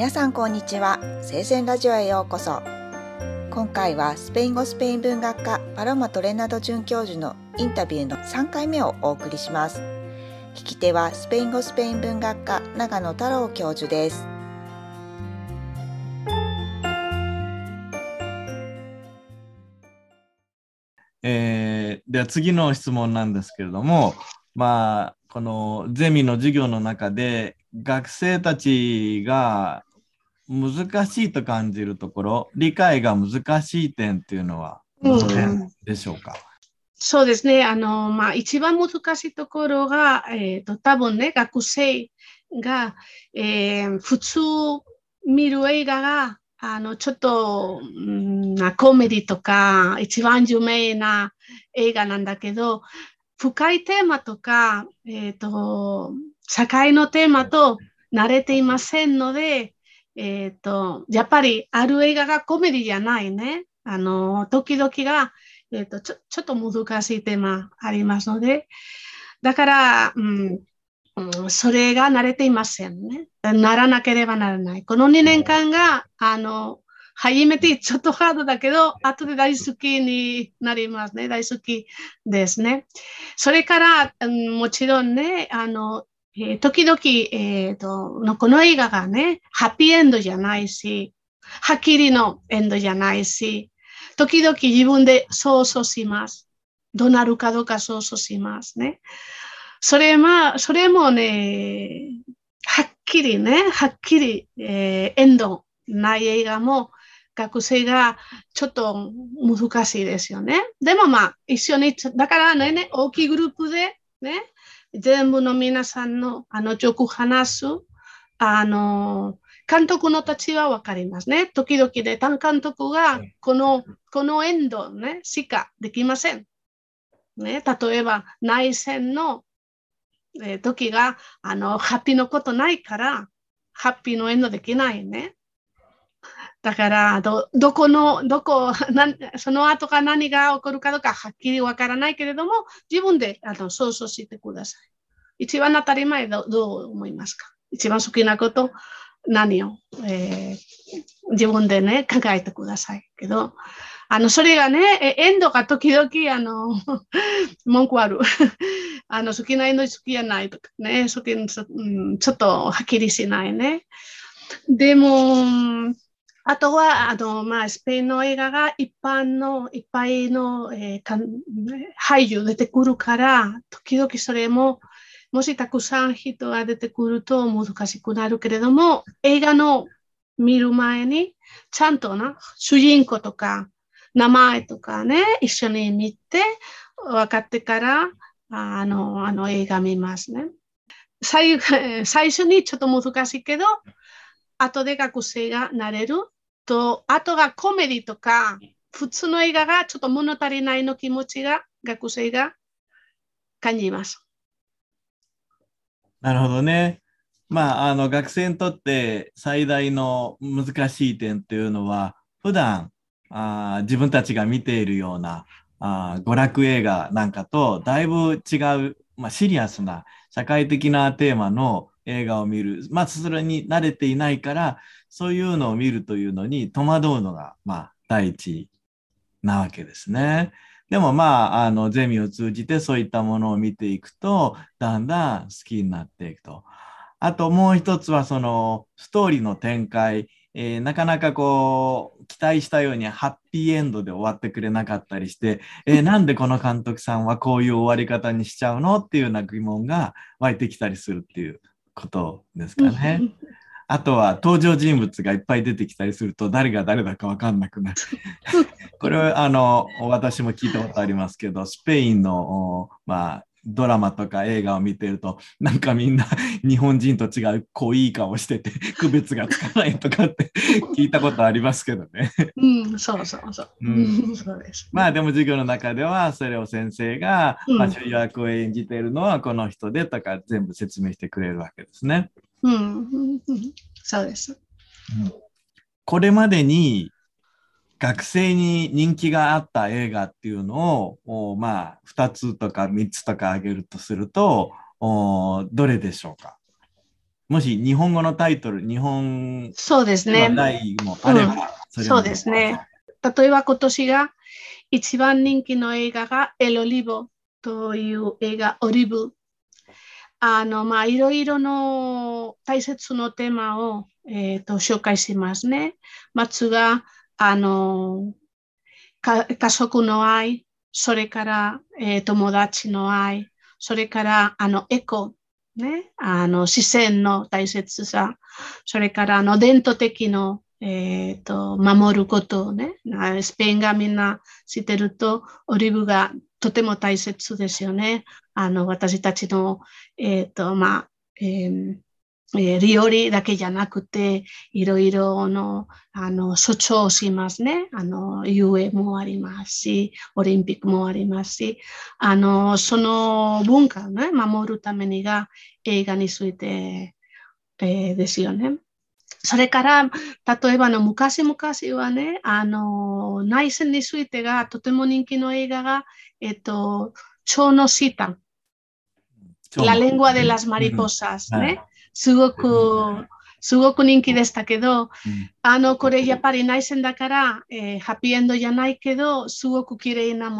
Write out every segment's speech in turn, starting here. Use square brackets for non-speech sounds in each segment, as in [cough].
皆さんこんにちは。聖戦ラジオへようこそ。今回はスペイン語スペイン文学科パロマトレナド准教授のインタビューの3回目をお送りします。聞き手はスペイン語スペイン文学科長野太郎教授です。えー、では次の質問なんですけれども、まあ、このゼミの授業の中で学生たちが難しいと感じるところ、理解が難しい点っていうのは、どの点でしょうか、うん、そうですね。あの、まあ、一番難しいところが、えっ、ー、と、多分ね、学生が、えー、普通見る映画が、あの、ちょっと、うん、コメディとか、一番有名な映画なんだけど、深いテーマとか、えっ、ー、と、社会のテーマと慣れていませんので、えっ、ー、と、やっぱりある映画がコメディじゃないね。あの、時々が、えっ、ー、とちょ、ちょっと難しいテーマありますので、だから、うん、うん、それが慣れていませんね。ならなければならない。この2年間が、あの、初めてちょっとハードだけど、後で大好きになりますね。大好きですね。それから、うん、もちろんね、あの、えー、時々、えーと、この映画がね、ハッピーエンドじゃないし、はっきりのエンドじゃないし、時々自分で想像します。どうなるかどうか想像しますね。それま、それもね、はっきりね、はっきり、えー、エンドない映画も学生がちょっと難しいですよね。でもまあ、一緒に、だからね、大きいグループでね、全部の皆さんのあのよく話す、あの、監督の立ちはわかりますね。時々で単監督がこの、このエンドね、しかできません。ね、例えば内戦の、えー、時があのハッピーのことないから、ハッピーのエンドできないね。だからど、どこの、どこ、その後が何が起こるかどうかはっきりわからないけれども、自分であの想像してください。一番当たり前どどう思いますか？一番好きなこと、何を、えー、自分でね、考えてくださいけど、あの、それがね、エンドが時々、あの、[laughs] 文句ある。[laughs] あの、好きなエンド好きじゃないとかね、好き、ちょっとはっきりしないね。でも、あとは、あの、まあ、スペインの映画が一般の、いっぱいの、えー、俳優出てくるから、時々それも、もしたくさん人が出てくると難しくなるけれども、映画の見る前に、ちゃんとな、主人公とか、名前とかね、一緒に見て、分かってから、あの、あの映画見ますね。最最初にちょっと難しいけど、後で学生がなれると、あとがコメディとか、普通の映画がちょっと物足りないの気持ちが学生が感じます。なるほどね。まあ、あの学生にとって最大の難しい点っていうのは、普段あ自分たちが見ているようなあ娯楽映画なんかとだいぶ違う、まあ、シリアスな社会的なテーマの映画を見る。まあ、それに慣れていないから、そういうのを見るというのに戸惑うのが、まあ、第一なわけですね。でもまあ、あの、ゼミを通じてそういったものを見ていくと、だんだん好きになっていくと。あともう一つは、その、ストーリーの展開。えー、なかなかこう、期待したようにハッピーエンドで終わってくれなかったりして、えー、[laughs] なんでこの監督さんはこういう終わり方にしちゃうのっていうような疑問が湧いてきたりするっていうことですかね。あとは登場人物がいっぱい出てきたりすると誰が誰だか分かんなくなる。これはあの私も聞いたことありますけどスペインの、まあ、ドラマとか映画を見てるとなんかみんな日本人と違う濃い顔してて区別がつかないとかって [laughs] 聞いたことありますけどね。うん、そうそうそう。うん、そうです。まあでも授業の中ではそれを先生が、うん、まあ、主役を演じているのはこの人でとか全部説明してくれるわけですね。うん、そうです。うん、これまでに学生に人気があった映画っていうのを、まあ、2つとか3つとか挙げるとすると、どれでしょうか？もし日本語のタイトル、日本そうですね。題もあれば、うん、そうですね。例えば今年が一番人気の映画がエロリボという映画、オリブ。あの、まあ、いろいろの大切なテーマを、えーと、紹介しますね。まずが、あの、家族の愛、それから、えー、友達の愛、それからあのエコ、ね、あの視線の大切さ、それからあの伝統的の、えーと、守ることね、スペインがみんな知ってると、オリーブがとても大切ですよね。あの私たちの、えーとまあえーえー、料理だけじゃなくて、いろいろの、あの、措置をしますね。あの、UA もありますし、オリンピックもありますし、あの、その文化をね、守るためにが映画について、えー、ですよね。それから、例えばの昔々はね、あの、内戦についてがとても人気の映画が、えっと、蝶のシータン。La lengua de las mariposas ね。すごく、すごく人気でしたけど、うん、あの、これやっぱり内戦だから、えー、ハッピーエンドじゃないけど、すごく綺麗な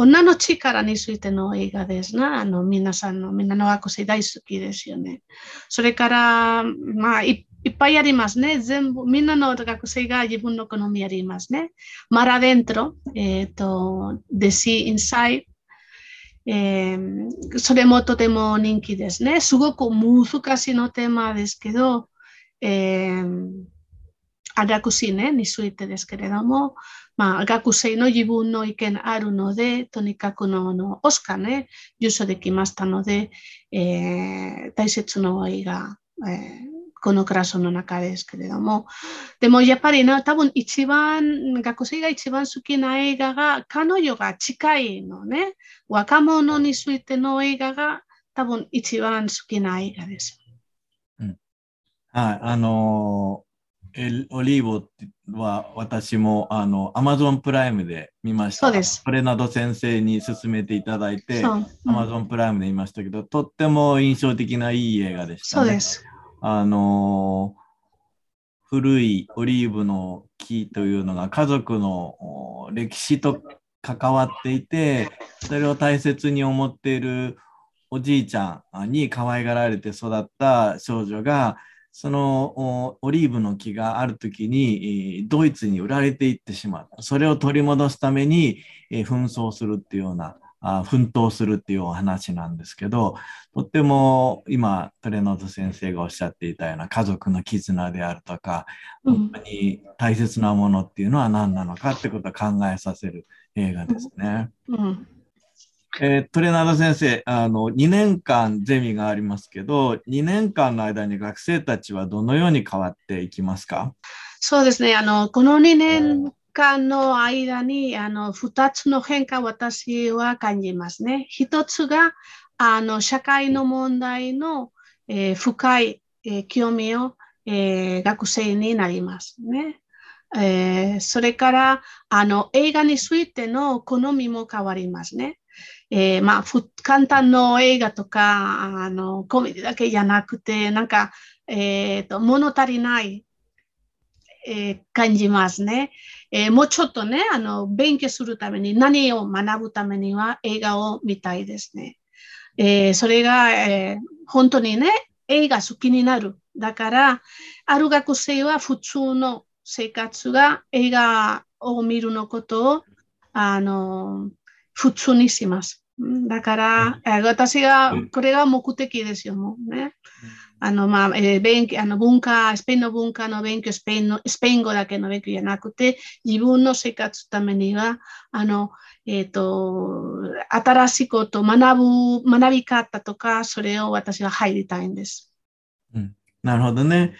女の力についての映画ですな。あの、皆さんの、みんなの学生大好きですよね。それから、まあ、いっぱいありますね。全部、みんなの学生が自分の好みありますね。Mar adentro, えっ、ー、と、The Sea Inside、えー、それもとても人気ですね。すごく難しいのテーマですけど、えー、アラクシネについてですけれども、まあ、学生の自分の意見あるので、とにかくののオスカーね、優勝できましたので、えー、大切な映画、えー、このクラスの中ですけれども、でもやっぱりな、多分一番、学生が一番好きな映画が、彼女が近いのね、若者についての映画が多分一番好きな映画です。うん、はい、あのエオリーボは私もあの Amazon プライムで見ました。そうです。これなど先生に勧めていただいて、うん、Amazon プライムで見ましたけど、とっても印象的ないい映画でした、ね、そうです。あの古いオリーブの木というのが家族の歴史と関わっていて、それを大切に思っているおじいちゃんに可愛がられて育った少女が、そのオリーブの木がある時にドイツに売られていってしまう。それを取り戻すために紛争するっていうような、奮闘するっていうお話なんですけど、とっても今トレノート先生がおっしゃっていたような家族の絆であるとか、本当に大切なものっていうのは何なのかってことを考えさせる映画ですね。うんえー、トレーナーの先生、あの、2年間ゼミがありますけど、2年間の間に学生たちはどのように変わっていきますか？そうですね。あの、この2年間の間に、あの、2つの変化私は感じますね。1つが、あの、社会の問題の、えー、深い、えー、興味を、えー、学生になりますね。えー、それから、あの、映画についての好みも変わりますね。えー、まあ、簡単の映画とか、あの、コメディだけじゃなくて、なんか、えっ、ー、と、物足りない、えー、感じますね。えー、もうちょっとね、あの、勉強するために、何を学ぶためには映画を見たいですね。えー、それが、えー、本当にね、映画好きになる。だから、ある学生は普通の生活が映画を見るのことを、あの、普通にします。だから、うん、私が、これが目的ですよ、もうね。あの、まあ、えー、勉強、あの、文化、スペインの文化の勉強、スペインの、スペイン語だけの勉強じゃなくて、自分の生活のためには、あの、えっ、ー、と、新しいこと学ぶ、学び方とか、それを私は入りたいんです。うん、なるほどね。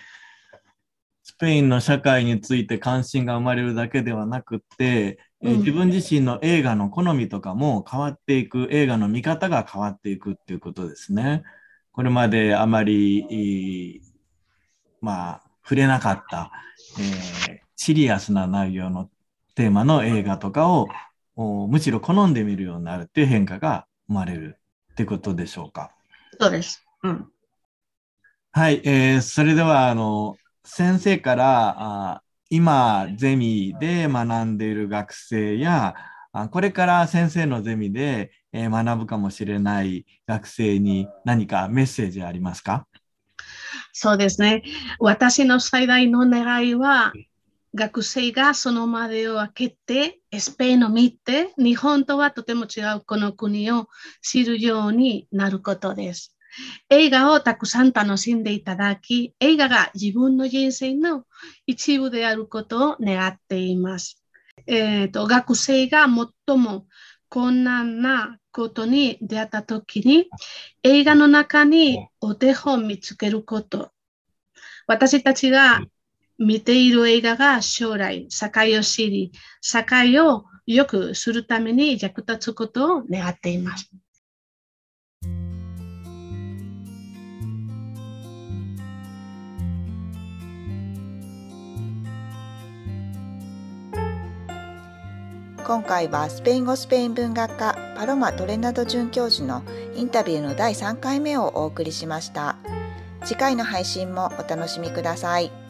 スペインの社会について関心が生まれるだけではなくて、えー自分自身の映画の好みとかも変わっていく、映画の見方が変わっていくっていうことですね。これまであまり、まあ、触れなかった、えーシリアスな内容のテーマの映画とかを、おむしろ好んで見るようになるっていう変化が生まれるってことでしょうか。そうです。うん。はい、えーそれでは、あの、先生から、あ今、ゼミで学んでいる学生や、あこれから先生のゼミで、えー学ぶかもしれない学生に何かメッセージありますか？そうですね。私の最大の願いは、学生がその窓を開けて、スペインを見て、日本とはとても違うこの国を知るようになることです。映画をたくさん楽しんでいただき、映画が自分の人生の一部であることを願っています。えーと学生が最も困難なことに出会ったときに、映画の中にお手本を見つけること。私たちが見ている映画が将来、社会を知り、社会を良くするために役立つことを願っています。今回はスペイン語スペイン文学科パロマ・トレナド准教授のインタビューの第3回目をお送りしました。次回の配信もお楽しみください。